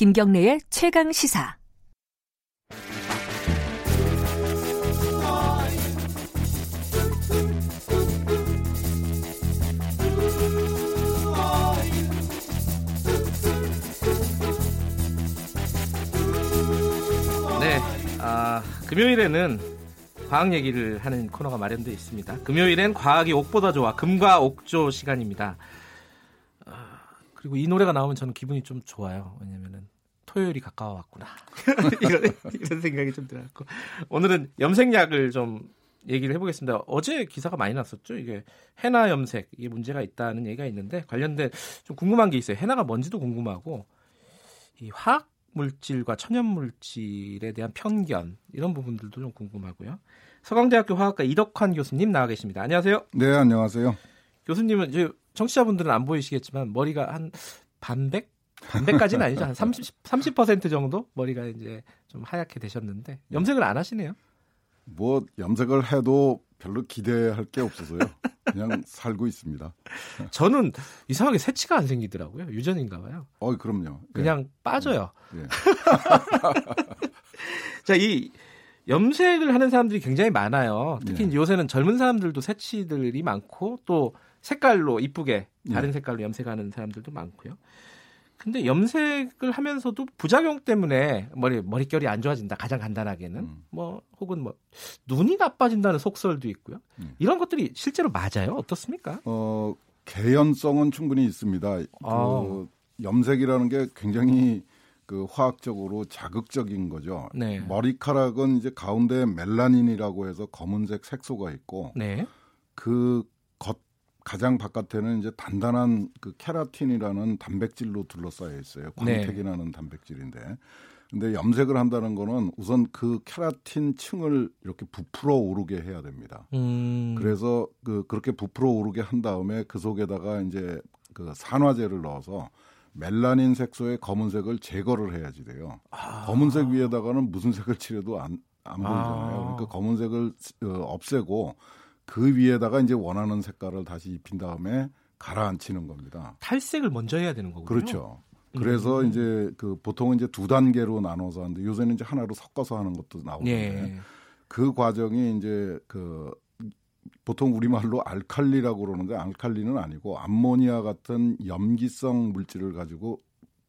김경래의 최강 시사. 네, 아, 금요일에는 과학 얘기를 하는 코너가 마련되어 있습니다. 금요일엔 과학이 옥보다 좋아 금과 옥조 시간입니다. 아, 그리고 이 노래가 나오면 저는 기분이 좀 좋아요. 왜냐면은 토요일이 가까워 왔구나. 이런, 이런 생각이 좀 들었고. 오늘은 염색약을 좀 얘기를 해보겠습니다. 어제 기사가 많이 났었죠. 이게 해나 염색 이게 문제가 있다는 얘기가 있는데 관련된 좀 궁금한 게 있어요. 해나가 뭔지도 궁금하고 이 화학 물질과 천연 물질에 대한 편견 이런 부분들도 좀 궁금하고요. 서강대학교 화학과 이덕환 교수님 나와 계십니다. 안녕하세요. 네, 안녕하세요. 교수님은 이제 청취자분들은 안 보이시겠지만 머리가 한 반백 반백까지는 아니죠. 한 30, 30% 정도 머리가 이제 좀 하얗게 되셨는데 염색을 안 하시네요. 뭐 염색을 해도 별로 기대할 게 없어서요. 그냥 살고 있습니다. 저는 이상하게 새치가 안 생기더라고요. 유전인가 봐요. 어, 그럼요. 그냥 예. 빠져요. 예. 자, 이 염색을 하는 사람들이 굉장히 많아요. 특히 예. 요새는 젊은 사람들도 새치들이 많고 또 색깔로 이쁘게 다른 예. 색깔로 염색하는 사람들도 많고요. 근데 염색을 하면서도 부작용 때문에 머리 머릿결이 안 좋아진다. 가장 간단하게는 음. 뭐 혹은 뭐 눈이 나빠진다는 속설도 있고요. 음. 이런 것들이 실제로 맞아요? 어떻습니까? 어 개연성은 충분히 있습니다. 아. 그 염색이라는 게 굉장히 그 화학적으로 자극적인 거죠. 네. 머리카락은 이제 가운데 멜라닌이라고 해서 검은색 색소가 있고 네. 그 가장 바깥에는 이제 단단한 그 케라틴이라는 단백질로 둘러싸여 있어요. 네. 광택이나는 네. 단백질인데. 근데 염색을 한다는 거는 우선 그 케라틴 층을 이렇게 부풀어 오르게 해야 됩니다. 음. 그래서 그 그렇게 부풀어 오르게 한 다음에 그 속에다가 이제 그 산화제를 넣어서 멜라닌 색소의 검은색을 제거를 해야지 돼요. 아. 검은색 위에다가는 무슨 색을 칠해도 안, 안 보이잖아요. 아. 그러니까 검은색을 어, 없애고 그 위에다가 이제 원하는 색깔을 다시 입힌 다음에 가라앉히는 겁니다. 탈색을 먼저 해야 되는 거군요. 그렇죠. 그래서 음. 이제 그 보통은 이제 두 단계로 나눠서 하는데 요새는 이제 하나로 섞어서 하는 것도 나오는데 예. 그 과정이 이제 그 보통 우리말로 알칼리라고 그러는데 알칼리는 아니고 암모니아 같은 염기성 물질을 가지고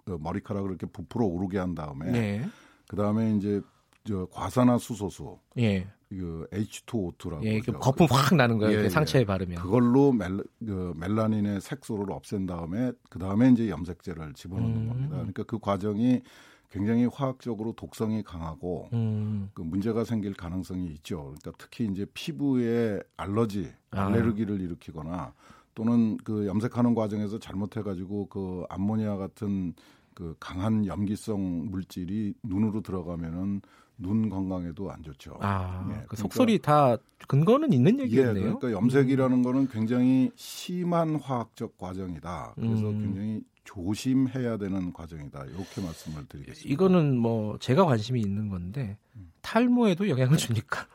그 머리카락을 이렇게 부풀어 오르게 한 다음에 네. 그 다음에 이제 저 과산화수소수 예. 그 H2O2라고 예, 거품 확 나는 거예요. 예, 예, 상처에 바르면. 그걸로 멜, 그 멜라닌의 색소를 없앤 다음에 그 다음에 이제 염색제를 집어넣는 음. 겁니다. 그러니까 그 과정이 굉장히 화학적으로 독성이 강하고 음. 그 문제가 생길 가능성이 있죠. 그러니까 특히 이제 피부에 알러지, 아. 알레르기를 아. 일으키거나 또는 그 염색하는 과정에서 잘못해 가지고 그 암모니아 같은 그 강한 염기성 물질이 눈으로 들어가면은 눈 건강에도 안 좋죠. 아, 예, 그 속설이 다 근거는 있는 예, 얘기네요. 예, 그러니까 염색이라는 음. 거는 굉장히 심한 화학적 과정이다. 그래서 음. 굉장히 조심해야 되는 과정이다. 이렇게 말씀을 드리겠습니다. 이거는 뭐 제가 관심이 있는 건데 음. 탈모에도 영향을 줍니까?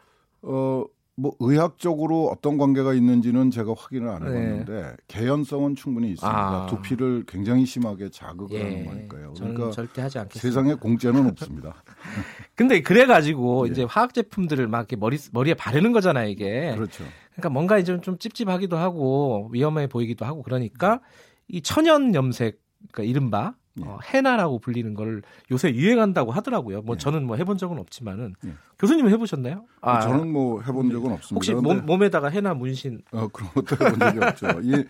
어, 뭐 의학적으로 어떤 관계가 있는지는 제가 확인을 안 해봤는데 네. 개연성은 충분히 있습니다. 아. 두피를 굉장히 심하게 자극을 예. 하는 거니까요. 그러니까 절대 하지 않겠습니다. 세상에 공짜는 없습니다. 근데 그래가지고 예. 이제 화학 제품들을 막 이렇게 머리 머리에 바르는 거잖아요, 이게. 그렇죠. 그러니까 뭔가 이제 좀 찝찝하기도 하고 위험해 보이기도 하고 그러니까 이 천연 염색, 그러니까 이른바 예. 어, 해나라고 불리는 걸 요새 유행한다고 하더라고요. 뭐 예. 저는 뭐 해본 적은 없지만은 예. 교수님은 해보셨나요? 아, 저는 뭐 해본 적은 없습니다. 혹시 몸, 몸에다가 해나 문신? 어, 그런 것도 해본 적이 없죠. 이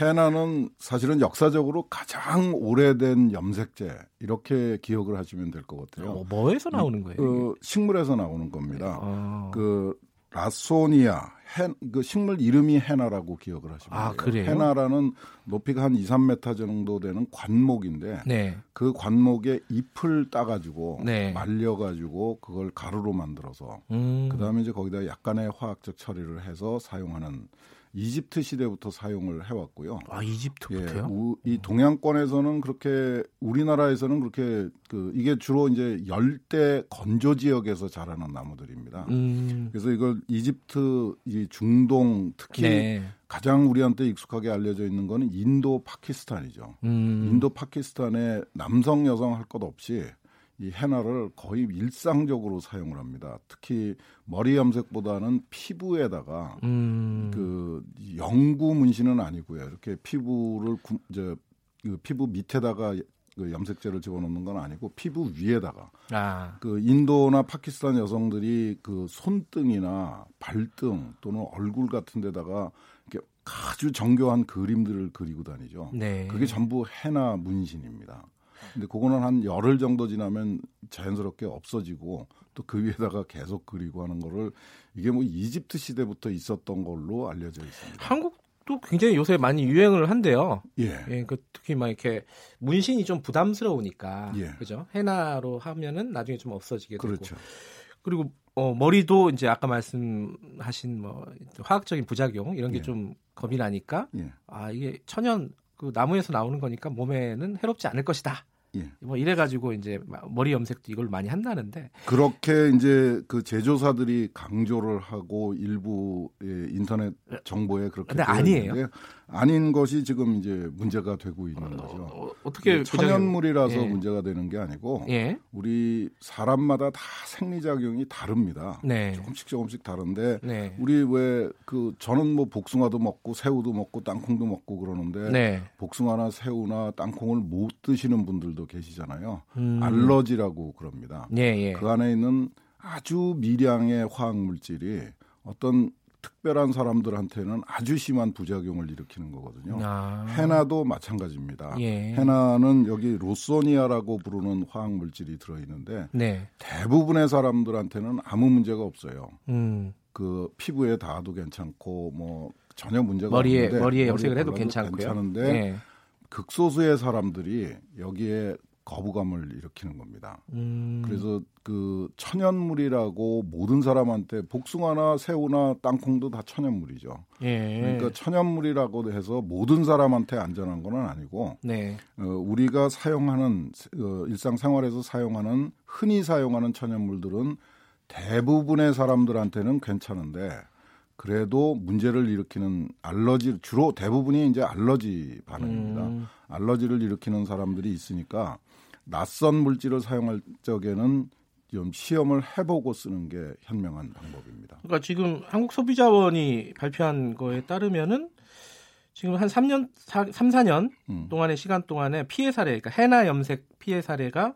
해나는 사실은 역사적으로 가장 오래된 염색제 이렇게 기억을 하시면 될 것 같아요. 어, 뭐에서 나오는 거예요? 그 식물에서 나오는 겁니다. 아. 그 라소니아 해, 그 식물 이름이 해나라고 기억을 하시면 아, 돼요. 그래요? 해나라는 높이가 한 2, 3m 정도 되는 관목인데 네. 그 관목에 잎을 따가지고 네. 말려가지고 그걸 가루로 만들어서 음. 그다음에 이제 거기다 약간의 화학적 처리를 해서 사용하는 이집트 시대부터 사용을 해왔고요. 아 이집트부터요? 예, 우, 이 동양권에서는 그렇게 우리나라에서는 그렇게 그 이게 주로 이제 열대 건조 지역에서 자라는 나무들입니다. 음. 그래서 이걸 이집트, 이 중동 특히 네. 가장 우리한테 익숙하게 알려져 있는 거는 인도 파키스탄이죠. 음. 인도 파키스탄의 남성 여성 할 것 없이 이 헤나를 거의 일상적으로 사용을 합니다. 특히 머리 염색보다는 피부에다가 음. 그 영구 문신은 아니고요. 이렇게 피부를 구, 이제 그 피부 밑에다가 그 염색제를 집어넣는 건 아니고 피부 위에다가 아. 그 인도나 파키스탄 여성들이 그 손등이나 발등 또는 얼굴 같은 데다가 이렇게 아주 정교한 그림들을 그리고 다니죠. 네. 그게 전부 헤나 문신입니다. 근데 그거는 한 열흘 정도 지나면 자연스럽게 없어지고 또 그 위에다가 계속 그리고 하는 거를 이게 뭐 이집트 시대부터 있었던 걸로 알려져 있습니다. 한국 도 굉장히 요새 많이 유행을 한대요. 예. 예그 특히 막 이렇게 문신이 좀 부담스러우니까. 예. 그죠? 헤나로 하면은 나중에 좀 없어지게 되고. 그렇죠. 그리고 어, 머리도 이제 아까 말씀하신 뭐 화학적인 부작용 이런 게좀 예. 겁이 나니까 예. 아 이게 천연 그 나무에서 나오는 거니까 몸에는 해롭지 않을 것이다. 예. 뭐 이래 가지고 이제 머리 염색도 이걸 많이 한다는데 그렇게 이제 그 제조사들이 강조를 하고 일부 인터넷 정보에 그렇게 근데 아니에요. 아닌 것이 지금 이제 문제가 되고 있는 어, 거죠. 어, 떻게 천연물이라서 예. 문제가 되는 게 아니고 예. 우리 사람마다 다 생리작용이 다릅니다. 네. 조금씩 조금씩 다른데 네. 우리 왜 그 저는 뭐 복숭아도 먹고 새우도 먹고 땅콩도 먹고 그러는데 네. 복숭아나 새우나 땅콩을 못 드시는 분들도 계시잖아요. 음. 알러지라고 그럽니다. 예, 예. 그 안에 있는 아주 미량의 화학 물질이 어떤 특별한 사람들한테는 아주 심한 부작용을 일으키는 거거든요. 아. 해나도 마찬가지입니다. 예. 해나는 여기 로소니아라고 부르는 화학 물질이 들어 있는데 네. 대부분의 사람들한테는 아무 문제가 없어요. 음. 그 피부에 닿아도 괜찮고 뭐 전혀 문제가 머리에, 없는데 머리에 염색을 해도 괜찮고요. 괜찮은데 네. 극소수의 사람들이 여기에 거부감을 일으키는 겁니다. 음. 그래서 그 천연물이라고 모든 사람한테 복숭아나 새우나 땅콩도 다 천연물이죠. 예. 그러니까 천연물이라고 해서 모든 사람한테 안전한 건 아니고 네. 어, 우리가 사용하는 어, 일상생활에서 사용하는 흔히 사용하는 천연물들은 대부분의 사람들한테는 괜찮은데 그래도 문제를 일으키는 알러지 주로 대부분이 이제 알러지 반응입니다. 음. 알러지를 일으키는 사람들이 있으니까 낯선 물질을 사용할 적에는 좀 시험을 해보고 쓰는 게 현명한 방법입니다. 그러니까 지금 한국소비자원이 발표한 거에 따르면은 지금 한 3년, 4, 3, 4년 음. 동안의 시간 동안에 피해 사례, 그러니까 해나 염색 피해 사례가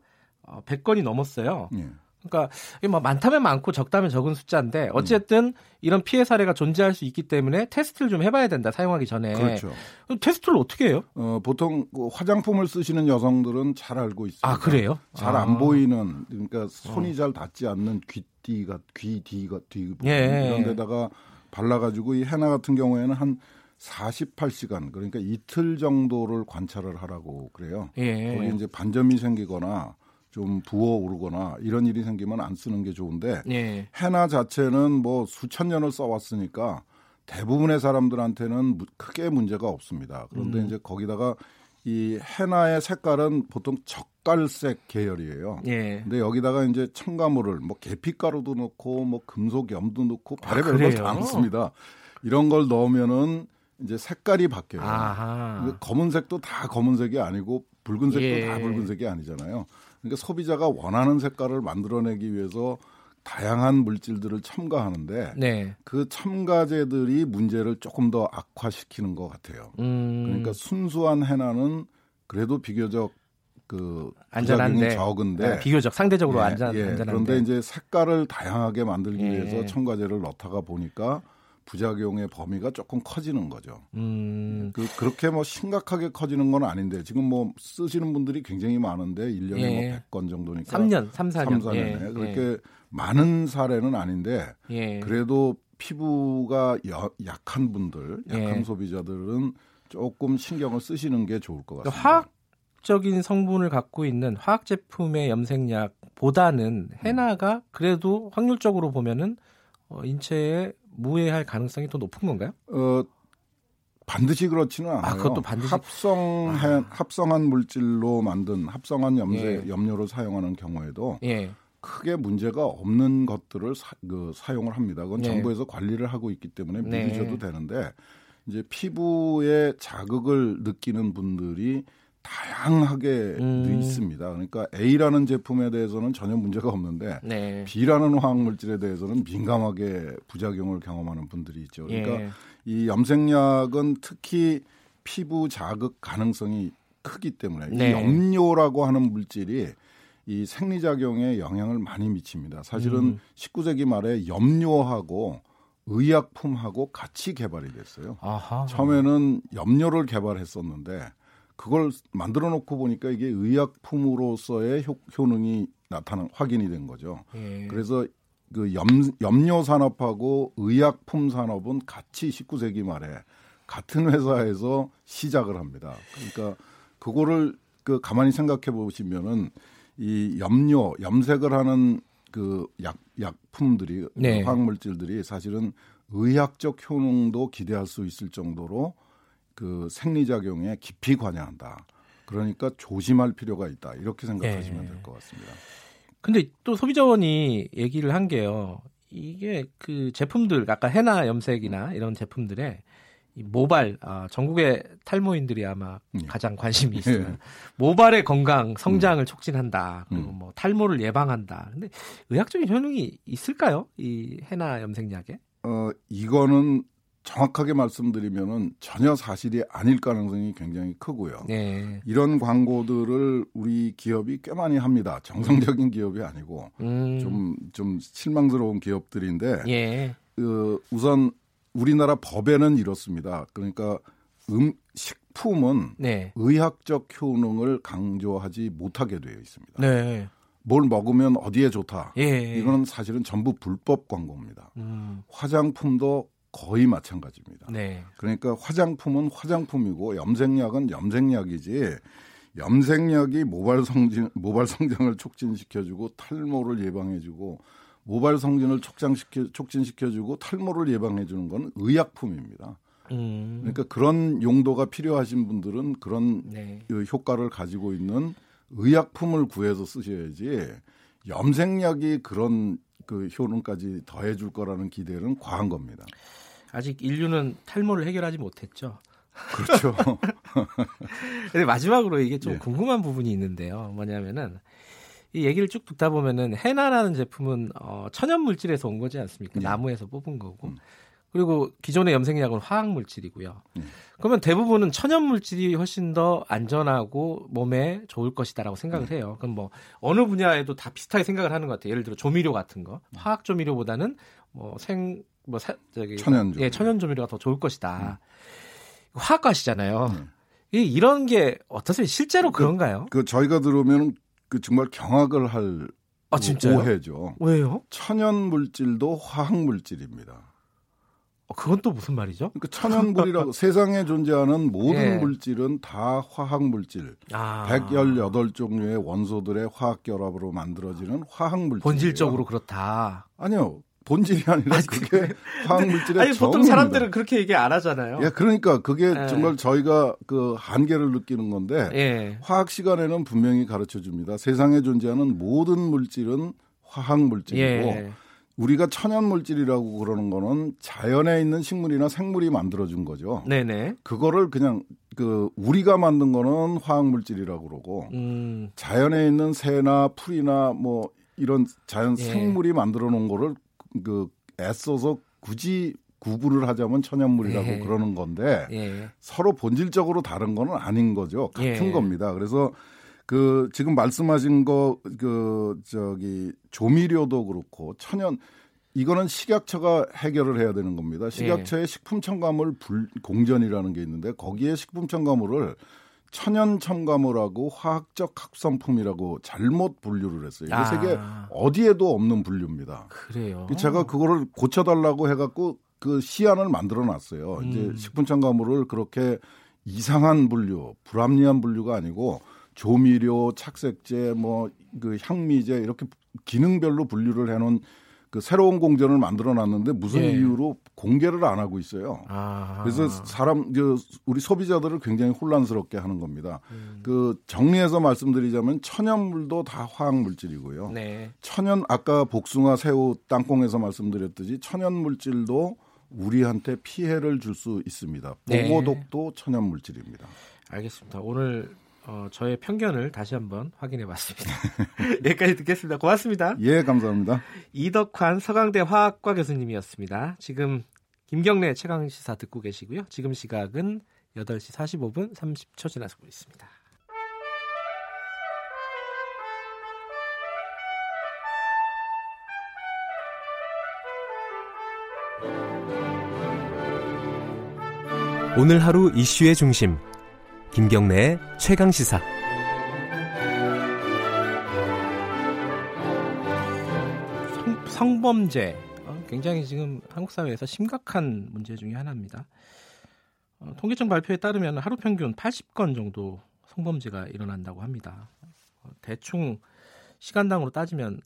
100건이 어, 넘었어요. 예. 그러니까 뭐 많다면 많고 적다면 적은 숫자인데 어쨌든 음. 이런 피해 사례가 존재할 수 있기 때문에 테스트를 좀 해봐야 된다 사용하기 전에. 그렇죠. 테스트를 어떻게 해요? 어, 보통 그 화장품을 쓰시는 여성들은 잘 알고 있습니다. 아 그래요? 잘안 아. 보이는 그러니까 손이 어. 잘 닿지 않는 귀띠가 귀뒤가 뒤 예. 이런 데다가 발라가지고 이 헤나 같은 경우에는 한 48시간 그러니까 이틀 정도를 관찰을 하라고 그래요. 예. 거기 이제 반점이 생기거나 좀 부어오르거나 이런 일이 생기면 안 쓰는 게 좋은데 예. 해나 자체는 뭐 수천 년을 써왔으니까 대부분의 사람들한테는 크게 문제가 없습니다. 그런데 음. 이제 거기다가 이 해나의 색깔은 보통 적갈색 계열이에요. 예. 근데 여기다가 이제 첨가물을 뭐 계피가루도 넣고 뭐 금속 염도 넣고 아, 별의별 아, 걸다 넣습니다. 이런 걸 넣으면은 이제 색깔이 바뀌어요. 아하. 검은색도 다 검은색이 아니고 붉은색도 예. 다 붉은색이 아니잖아요. 그러니까 소비자가 원하는 색깔을 만들어내기 위해서 다양한 물질들을 첨가하는데 네. 그 첨가제들이 문제를 조금 더 악화시키는 것 같아요. 음. 그러니까 순수한 해나는 그래도 비교적 그 안전한데 적은데 네, 비교적 상대적으로 예, 안전 예, 안전한데 그런데 이제 색깔을 다양하게 만들기 예. 위해서 첨가제를 넣다가 보니까 부작용의 범위가 조금 커지는 거죠. 음. 그, 그렇게 뭐 심각하게 커지는 건 아닌데 지금 뭐 쓰시는 분들이 굉장히 많은데 1년에 뭐 예. 뭐 100건 정도니까 3년, 3, 4년. 3, 4년에 예. 그렇게 예. 많은 사례는 아닌데 예. 그래도 피부가 여, 약한 분들, 약한 예. 소비자들은 조금 신경을 쓰시는 게 좋을 것 같습니다. 화학적인 성분을 갖고 있는 화학 제품의 염색약보다는 헤나가 그래도 확률적으로 보면은 어, 인체에 무해할 가능성이 더 높은 건가요? 어, 반드시 그렇지는 않아요. 아, 그것도 반드시 합성한 아. 합성한 물질로 만든 합성한 염제 예. 염료를 사용하는 경우에도 예. 크게 문제가 없는 것들을 사, 그, 사용을 합니다. 그건 네. 정부에서 관리를 하고 있기 때문에 네. 믿으셔도 되는데 이제 피부에 자극을 느끼는 분들이 다양하게 음. 있습니다. 그러니까 A라는 제품에 대해서는 전혀 문제가 없는데 네. B라는 화학물질에 대해서는 민감하게 부작용을 경험하는 분들이 있죠. 그러니까 예. 이 염색약은 특히 피부 자극 가능성이 크기 때문에 네. 이 염료라고 하는 물질이 이 생리작용에 영향을 많이 미칩니다. 사실은 음. 19세기 말에 염료하고 의약품하고 같이 개발이 됐어요. 아하. 처음에는 염료를 개발했었는데 그걸 만들어 놓고 보니까 이게 의약품으로서의 효, 효능이 나타난 확인이 된 거죠. 예. 그래서 그 염, 염료 산업하고 의약품 산업은 같이 19세기 말에 같은 회사에서 시작을 합니다. 그러니까 그거를 그 가만히 생각해 보시면은 이 염료, 염색을 하는 그 약, 약품들이 네. 화학 물질들이 사실은 의학적 효능도 기대할 수 있을 정도로 그 생리작용에 깊이 관여한다. 그러니까 조심할 필요가 있다. 이렇게 생각하시면 네. 될것 같습니다. 근데 또 소비자원이 얘기를 한 게요. 이게 그 제품들 아까 해나 염색이나 이런 제품들에 이 모발 아, 전국의 탈모인들이 아마 네. 가장 관심이 있어요. 네. 모발의 건강 성장을 음. 촉진한다. 그리고 음. 뭐 탈모를 예방한다. 근데 의학적인 효능이 있을까요? 이 해나 염색약에? 어 이거는 정확하게 말씀드리면은 전혀 사실이 아닐 가능성이 굉장히 크고요. 네. 이런 광고들을 우리 기업이 꽤 많이 합니다. 정상적인 기업이 아니고 좀좀 음. 좀 실망스러운 기업들인데 예. 그 우선 우리나라 법에는 이렇습니다. 그러니까 음 식품은 네. 의학적 효능을 강조하지 못하게 되어 있습니다. 네. 뭘 먹으면 어디에 좋다. 예. 이거는 사실은 전부 불법 광고입니다. 음. 화장품도 거의 마찬가지입니다. 네. 그러니까 화장품은 화장품이고 염색약은 염색약이지 염색약이 모발 성진 모발 성장을 촉진시켜주고 탈모를 예방해주고 모발 성진을 촉장시켜 촉진시켜주고 탈모를 예방해주는 건 의약품입니다. 음. 그러니까 그런 용도가 필요하신 분들은 그런 네. 그 효과를 가지고 있는 의약품을 구해서 쓰셔야지 염색약이 그런 그 효능까지 더해줄 거라는 기대는 과한 겁니다. 아직 인류는 탈모를 해결하지 못했죠. 그렇죠. 근데 마지막으로 이게 좀 예. 궁금한 부분이 있는데요. 뭐냐면은 이 얘기를 쭉 듣다 보면은 해나라는 제품은 어, 천연 물질에서 온 거지 않습니까? 예. 나무에서 뽑은 거고. 음. 그리고 기존의 염색약은 화학 물질이고요. 예. 그러면 대부분은 천연 물질이 훨씬 더 안전하고 몸에 좋을 것이다라고 생각을 예. 해요. 그럼 뭐 어느 분야에도 다 비슷하게 생각을 하는 것 같아요. 예를 들어 조미료 같은 거, 화학 조미료보다는 뭐 생 뭐 사, 저기 천연 예, 천연 조미료가 더 좋을 것이다. 음. 화학과시잖아요. 음. 이 이런 게 어떠세요? 실제로 그, 그런가요? 그 저희가 들으면 그 정말 경악을 할 아? 오해죠. 왜요? 천연 물질도 화학 물질입니다. 어, 그건 또 무슨 말이죠? 그러니까 천연물이라고 세상에 존재하는 모든 예. 물질은 다 화학 물질. 아. 118종류의 원소들의 화학 결합으로 만들어지는 화학 물질. 본질적으로 그렇다. 아니요. 본질이 아니라 아니, 그게 화학 물질의 아니 보통 사람들은 그렇게 얘기 안 하잖아요. 예, 그러니까 그게 예. 정말 저희가 그 한계를 느끼는 건데 예. 화학 시간에는 분명히 가르쳐 줍니다. 세상에 존재하는 모든 물질은 화학 물질이고 예. 우리가 천연 물질이라고 그러는 거는 자연에 있는 식물이나 생물이 만들어 준 거죠. 네네. 그거를 그냥 그 우리가 만든 거는 화학 물질이라고 그러고 음. 자연에 있는 새나 풀이나 뭐 이런 자연 예. 생물이 만들어 놓은 거를 그 애써서 굳이 구분을 하자면 천연물이라고 예. 그러는 건데 예. 서로 본질적으로 다른 거는 아닌 거죠. 같은 예. 겁니다. 그래서 그 지금 말씀하신 거 그 저기 조미료도 그렇고 천연 이거는 식약처가 해결을 해야 되는 겁니다. 식약처의 예. 식품 첨가물 불 공전이라는 게 있는데 거기에 식품 첨가물을 천연 첨가물하고 화학적 합성품이라고 잘못 분류를 했어요. 이게 아. 세계 어디에도 없는 분류입니다. 그래요. 제가 그거를 고쳐달라고 해갖고 그 시안을 만들어 놨어요. 음. 이제 식품 첨가물을 그렇게 이상한 분류, 불합리한 분류가 아니고 조미료, 착색제, 뭐 그 향미제 이렇게 기능별로 분류를 해놓은 그 새로운 공전을 만들어 놨는데 무슨 예. 이유로 공개를 안 하고 있어요. 아. 그래서 사람 그 우리 소비자들을 굉장히 혼란스럽게 하는 겁니다. 음. 그 정리해서 말씀드리자면 천연물도 다 화학 물질이고요. 네. 천연 아까 복숭아, 새우, 땅콩에서 말씀드렸듯이 천연 물질도 우리한테 피해를 줄 수 있습니다. 네. 보고독도 천연 물질입니다. 알겠습니다. 오늘 어, 저의 편견을 다시 한번 확인해 봤습니다. 여기까지 듣겠습니다. 고맙습니다. 예, 감사합니다. 이덕환 서강대 화학과 교수님이었습니다. 지금 김경래 최강 시사 듣고 계시고요. 지금 시각은 8시 45분 30초 지나고 있습니다. 오늘 하루 이슈의 중심 김경래의 최강 시사. 성, 범죄 어, 굉장히 지금 한국 사회에서 심각한 문제 중의 하나입니다. 어, 통계청 발표에 따르면 하루 평균 80건 정도 성범죄가 일어난다고 합니다. 어, 대충 시간당으로 따지면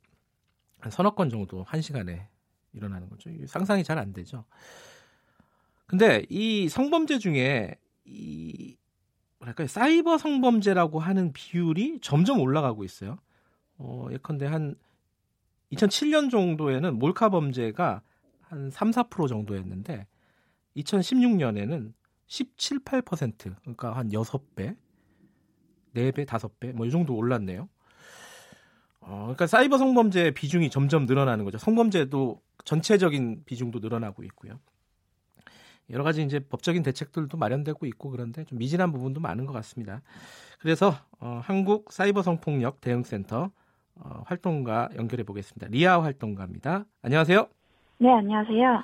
한 서너 건 정도 한 시간에 일어나는 거죠. 상상이 잘 안 되죠. 근데 이 성범죄 중에 이 뭐랄까요 사이버 성범죄라고 하는 비율이 점점 올라가고 있어요. 어, 예컨대 한 2007년 정도에는 몰카 범죄가 한 3, 4% 정도였는데 2016년에는 17, 8% 그러니까 한 6배, 4배, 5배 뭐 이 정도 올랐네요. 어, 그러니까 사이버 성범죄 비중이 점점 늘어나는 거죠. 성범죄도 전체적인 비중도 늘어나고 있고요. 여러 가지 이제 법적인 대책들도 마련되고 있고 그런데 좀 미진한 부분도 많은 것 같습니다. 그래서 어, 한국 사이버 성폭력 대응센터 어, 활동가 연결해 보겠습니다. 리아 활동가입니다. 안녕하세요. 네, 안녕하세요.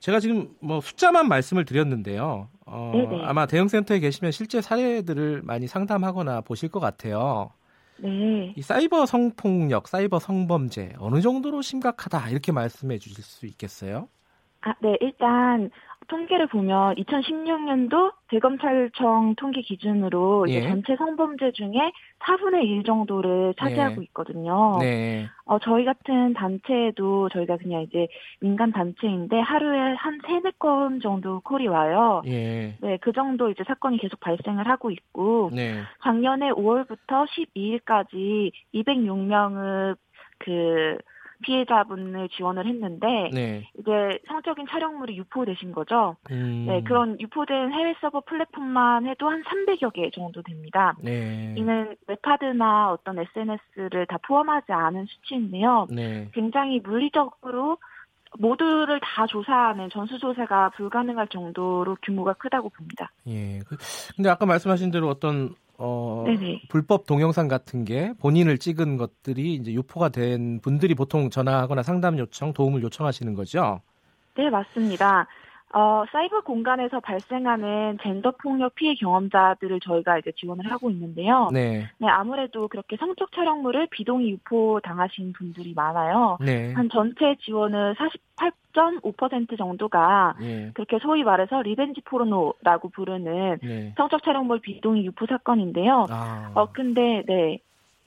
제가 지금 뭐 숫자만 말씀을 드렸는데요. 어, 아마 대응센터에 계시면 실제 사례들을 많이 상담하거나 보실 것 같아요. 네. 이 사이버 성폭력, 사이버 성범죄 어느 정도로 심각하다 이렇게 말씀해 주실 수 있겠어요? 아, 네. 일단 통계를 보면 2016년도 대검찰청 통계 기준으로 예. 전체 성범죄 중에 4분의 1 정도를 차지하고 네. 있거든요. 네. 어, 저희 같은 단체에도 저희가 그냥 이제 민간 단체인데 하루에 한 3, 4건 정도 콜이 와요. 예. 네, 그 정도 이제 사건이 계속 발생을 하고 있고 네. 작년에 5월부터 12일까지 206명의 그 피해자분을 지원을 했는데 네. 이제 성적인 촬영물이 유포되신 거죠. 음. 네, 그런 유포된 해외 서버 플랫폼만 해도 한 300여 개 정도 됩니다. 네. 이는 웹하드나 어떤 SNS를 다 포함하지 않은 수치인데요. 네. 굉장히 물리적으로 모두를 다 조사하는 전수조사가 불가능할 정도로 규모가 크다고 봅니다. 예. 그, 근데 아까 말씀하신 대로 어떤 어, 불법 동영상 같은 게 본인을 찍은 것들이 이제 유포가 된 분들이 보통 전화하거나 상담 요청, 도움을 요청하시는 거죠? 네, 맞습니다. 어, 사이버 공간에서 발생하는 젠더 폭력 피해 경험자들을 저희가 이제 지원을 하고 있는데요. 네. 네, 아무래도 그렇게 성적 촬영물을 비동의 유포 당하신 분들이 많아요. 네. 한 전체 지원을 48 10.5% 정도가 예. 그렇게 소위 말해서 revenge 포르노라고 부르는 예. 성적 촬영물 비동의 유포 사건인데요. 아. 어 근데 네.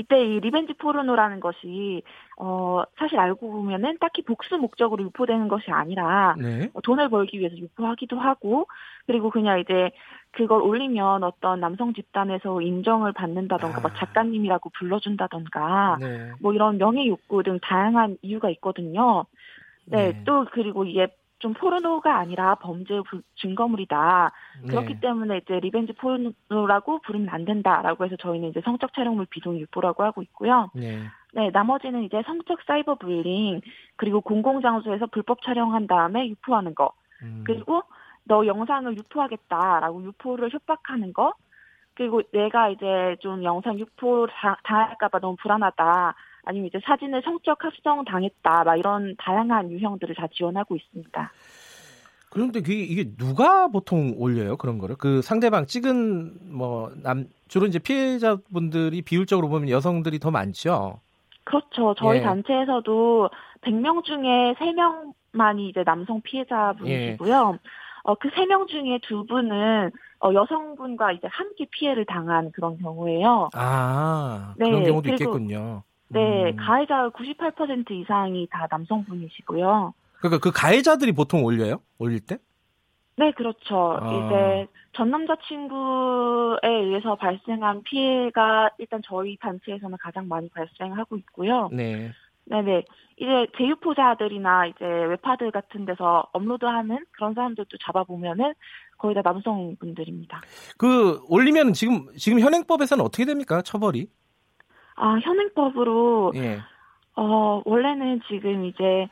이때 이 revenge 포르노라는 것이 어 사실 알고 보면은 딱히 복수 목적으로 유포되는 것이 아니라 네. 어, 돈을 벌기 위해서 유포하기도 하고 그리고 그냥 이제 그걸 올리면 어떤 남성 집단에서 인정을 받는다던가 아. 막 작가님이라고 불러준다던가 네. 뭐 이런 명예 욕구 등 다양한 이유가 있거든요. 네, 네, 또 그리고 이게 좀 포르노가 아니라 범죄 증거물이다. 그렇기 네. 때문에 이제 revenge 포르노라고 부르면 안 된다라고 해서 저희는 이제 성적 촬영물 비동 유포라고 하고 있고요. 네. 네, 나머지는 이제 성적 사이버 bullying 그리고 공공장소에서 불법 촬영한 다음에 유포하는 거. 음. 그리고 너 영상을 유포하겠다라고 유포를 협박하는 거. 그리고 내가 이제 좀 영상 유포 당할까봐 너무 불안하다. 아니면 이제 사진을 성적 합성 당했다, 막 이런 다양한 유형들을 다 지원하고 있습니다. 그런데 그게 이게 누가 보통 올려요 그런 거를 그 상대방 찍은 뭐 남 주로 이제 피해자분들이 비율적으로 보면 여성들이 더 많죠. 그렇죠. 저희 예. 단체에서도 100명 중에 3명만이 이제 남성 피해자분이시고요. 예. 어, 그 3명 중에 두 분은 어, 여성분과 이제 함께 피해를 당한 그런 경우에요. 아, 그런 네, 경우도 있겠군요. 네, 음. 가해자 98% 이상이 다 남성분이시고요. 그러니까 그 가해자들이 보통 올려요? 올릴 때? 네, 그렇죠. 아. 이제 전 남자친구에 의해서 발생한 피해가 일단 저희 단체에서는 가장 많이 발생하고 있고요. 네. 네네. 이제 제휴포자들이나 이제 웹하드 같은 데서 업로드하는 그런 사람들도 잡아보면은 거의 다 남성분들입니다. 그 올리면 지금 지금 현행법에서는 어떻게 됩니까? 처벌이? 아 현행법으로 예. 어 원래는 지금 이제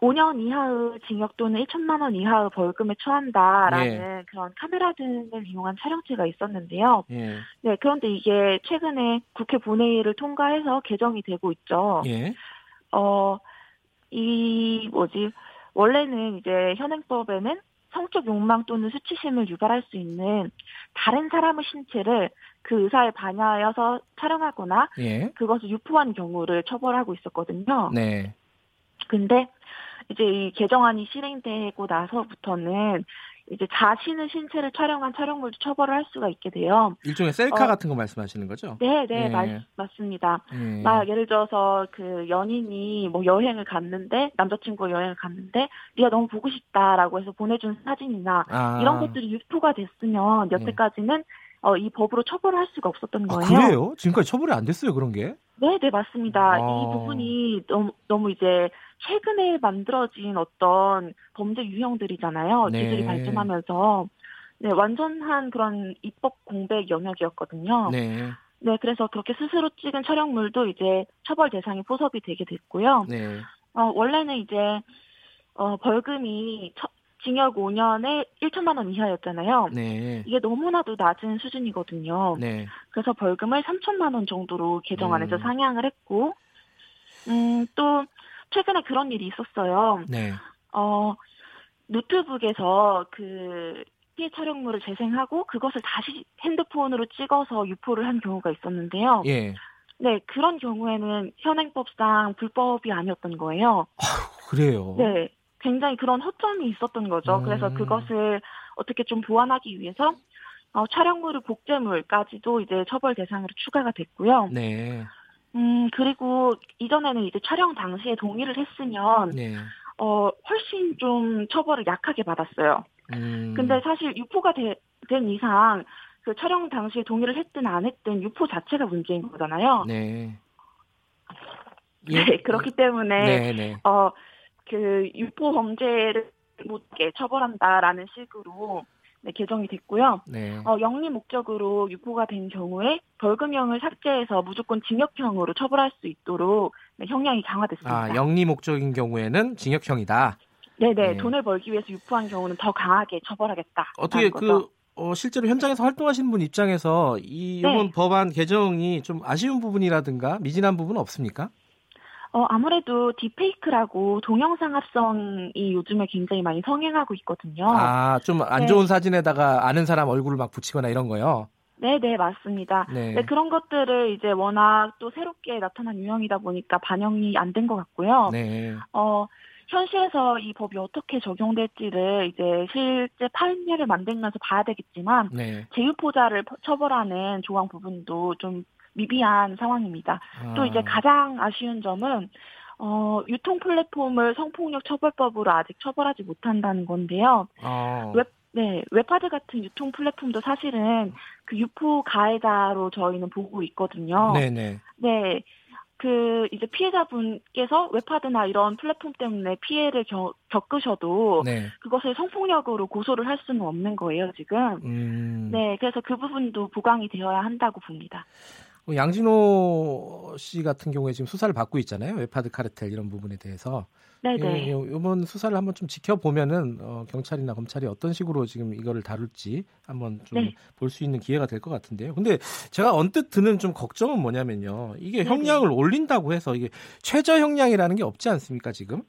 5년 이하의 징역 또는 1천만 원 이하의 벌금에 처한다라는 예. 그런 카메라 등을 이용한 촬영체가 있었는데요. 예. 네, 그런데 이게 최근에 국회 본회의를 통과해서 개정이 되고 있죠. 예. 어, 이 뭐지? 원래는 이제 현행법에는 성적 욕망 또는 수치심을 유발할 수 있는 다른 사람의 신체를 그 의사에 반하여서 촬영하거나 예. 그것을 유포한 경우를 처벌하고 있었거든요. 네. 근데 이제 이 개정안이 실행되고 나서부터는 이제 자신의 신체를 촬영한 촬영물도 처벌을 할 수가 있게 돼요. 일종의 셀카 어, 같은 거 말씀하시는 거죠? 네, 네, 예. 맞, 맞습니다. 예. 막 예를 들어서 그 연인이 뭐 여행을 갔는데 남자친구 여행을 갔는데 네가 너무 보고 싶다라고 해서 보내준 사진이나 아. 이런 것들이 유포가 됐으면 예. 여태까지는 예. 어, 이 법으로 처벌을 할 수가 없었던 아, 거예요. 아, 그래요? 지금까지 처벌이 안 됐어요, 그런 게? 네, 네, 맞습니다. 아. 이 부분이 너무, 너무 이제 최근에 만들어진 어떤 범죄 유형들이잖아요. 네. 기술이 발전하면서. 네, 완전한 그런 입법 공백 영역이었거든요. 네. 네, 그래서 그렇게 스스로 찍은 촬영물도 이제 처벌 대상이 포섭이 되게 됐고요. 네. 어, 원래는 이제, 어, 벌금이 처, 징역 5년에 1천만 원 이하였잖아요. 네. 이게 너무나도 낮은 수준이거든요. 네. 그래서 벌금을 3천만 원 정도로 개정안에서 음. 상향을 했고, 음, 또 최근에 그런 일이 있었어요. 네. 어, 노트북에서 그 피해 촬영물을 재생하고 그것을 다시 핸드폰으로 찍어서 유포를 한 경우가 있었는데요. 예. 네, 그런 경우에는 현행법상 불법이 아니었던 거예요. 아, 그래요? 네. 굉장히 그런 허점이 있었던 거죠. 음. 그래서 그것을 어떻게 좀 보완하기 위해서 어, 촬영물의 복제물까지도 이제 처벌 대상으로 추가가 됐고요. 네. 음, 그리고 이전에는 이제 촬영 당시에 동의를 했으면, 네. 어, 훨씬 좀 처벌을 약하게 받았어요. 음. 근데 사실 유포가 되, 된 이상, 그 촬영 당시에 동의를 했든 안 했든 유포 자체가 문제인 거잖아요. 네. 예. 네, 그렇기 때문에, 네, 네. 어, 그 유포 범죄를 못게 처벌한다라는 식으로 네, 개정이 됐고요. 네. 어, 영리 목적으로 유포가 된 경우에 벌금형을 삭제해서 무조건 징역형으로 처벌할 수 있도록 네, 형량이 강화됐습니다. 아, 영리 목적인 경우에는 징역형이다. 네네, 네. 돈을 벌기 위해서 유포한 경우는 더 강하게 처벌하겠다. 어떻게 그 어, 실제로 현장에서 활동하시는 분 입장에서 이 이번 네. 법안 개정이 좀 아쉬운 부분이라든가 미진한 부분은 없습니까? 어, 아무래도 딥페이크라고 동영상 합성이 요즘에 굉장히 많이 성행하고 있거든요. 아, 좀안 네. 좋은 사진에다가 아는 사람 얼굴을 막 붙이거나 이런 거요? 네, 네, 맞습니다. 네. 네. 그런 것들을 이제 워낙 또 새롭게 나타난 유형이다 보니까 반영이 안 된 것 같고요. 네. 어, 현실에서 이 법이 어떻게 적용될지를 이제 실제 판례를 만들면서 봐야 되겠지만 네. 재유포자를 처벌하는 조항 부분도 좀 미비한 상황입니다. 아. 또 이제 가장 아쉬운 점은 어, 유통 플랫폼을 성폭력 처벌법으로 아직 처벌하지 못한다는 건데요. 아. 웹, 네, 웹하드 같은 유통 플랫폼도 사실은 그 유포 가해자로 저희는 보고 있거든요. 네네. 네. 그 이제 피해자분께서 웹하드나 이런 플랫폼 때문에 피해를 겨, 겪으셔도 네. 그것을 성폭력으로 고소를 할 수는 없는 거예요 지금. 음. 네, 그래서 그 부분도 보강이 되어야 한다고 봅니다. 뭐 양진호 씨 같은 경우에 지금 수사를 받고 있잖아요. 웹하드 카르텔 이런 부분에 대해서. 네네. 예, 이번 수사를 한번 좀 지켜보면은 어, 경찰이나 검찰이 어떤 식으로 지금 이거를 다룰지 한번 좀 볼수 네. 있는 기회가 될 것 같은데요. 근데 제가 언뜻 드는 좀 걱정은 뭐냐면요. 이게 네네. 형량을 올린다고 해서 이게 최저 형량이라는 게 없지 않습니까 지금?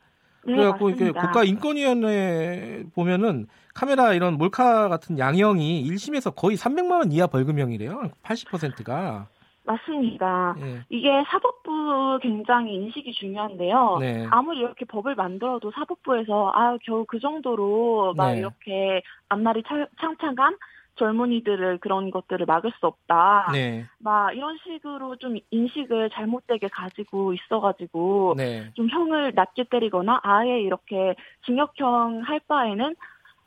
네, 그래갖고 이게 국가인권위원회 보면은 카메라 이런 몰카 같은 양형이 1심에서 거의 300만 원 이하 벌금형이래요. 80%가. 맞습니다. 네. 이게 사법부 굉장히 인식이 중요한데요. 네. 아무리 이렇게 법을 만들어도 사법부에서 아 겨우 그 정도로 막 네. 이렇게 앞날이 창창한 젊은이들을 그런 것들을 막을 수 없다. 네. 막 이런 식으로 좀 인식을 잘못되게 가지고 있어가지고 네. 좀 형을 낮게 때리거나 아예 이렇게 징역형 할 바에는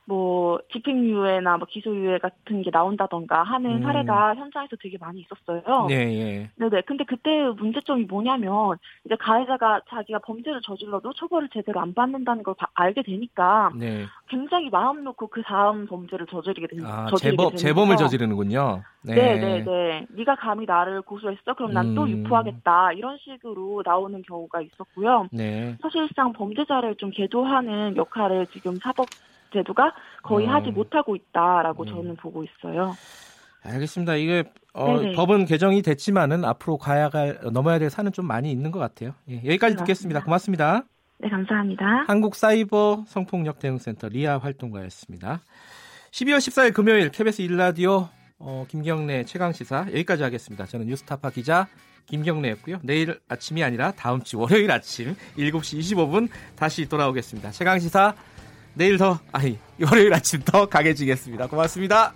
뭐 집행유예나 뭐 기소유예 같은 게 나온다던가 하는 음. 사례가 현장에서 되게 많이 있었어요. 네, 예. 네네. 근데 그때 문제점이 뭐냐면 이제 가해자가 자기가 범죄를 저질러도 처벌을 제대로 안 받는다는 걸 알게 되니까 네. 굉장히 마음 놓고 그 다음 범죄를 저지르게 되는 아, 재범 재범을 저지르는군요. 네. 네, 네, 네. 네가 감히 나를 고소했어? 그럼 난또 음. 유포하겠다. 이런 식으로 나오는 경우가 있었고요. 네. 사실상 범죄자를 좀 계도하는 역할을 지금 사법 제도가 거의 어. 하지 못하고 있다라고 음. 저는 보고 있어요. 알겠습니다. 이게 어, 법은 개정이 됐지만은 앞으로 가야 갈 넘어야 될 산은 좀 많이 있는 것 같아요. 예, 여기까지 네, 듣겠습니다. 고맙습니다. 네, 감사합니다. 한국 사이버 성폭력 대응센터 리아 활동가였습니다. 12월 14일 금요일 KBS 일라디오 어, 김경래 최강 시사 여기까지 하겠습니다. 저는 뉴스타파 기자 김경래였고요. 내일 아침이 아니라 다음 주 월요일 아침 7시 25분 다시 돌아오겠습니다. 최강 시사 내일 더 아니 월요일 아침 더 강해지겠습니다. 고맙습니다.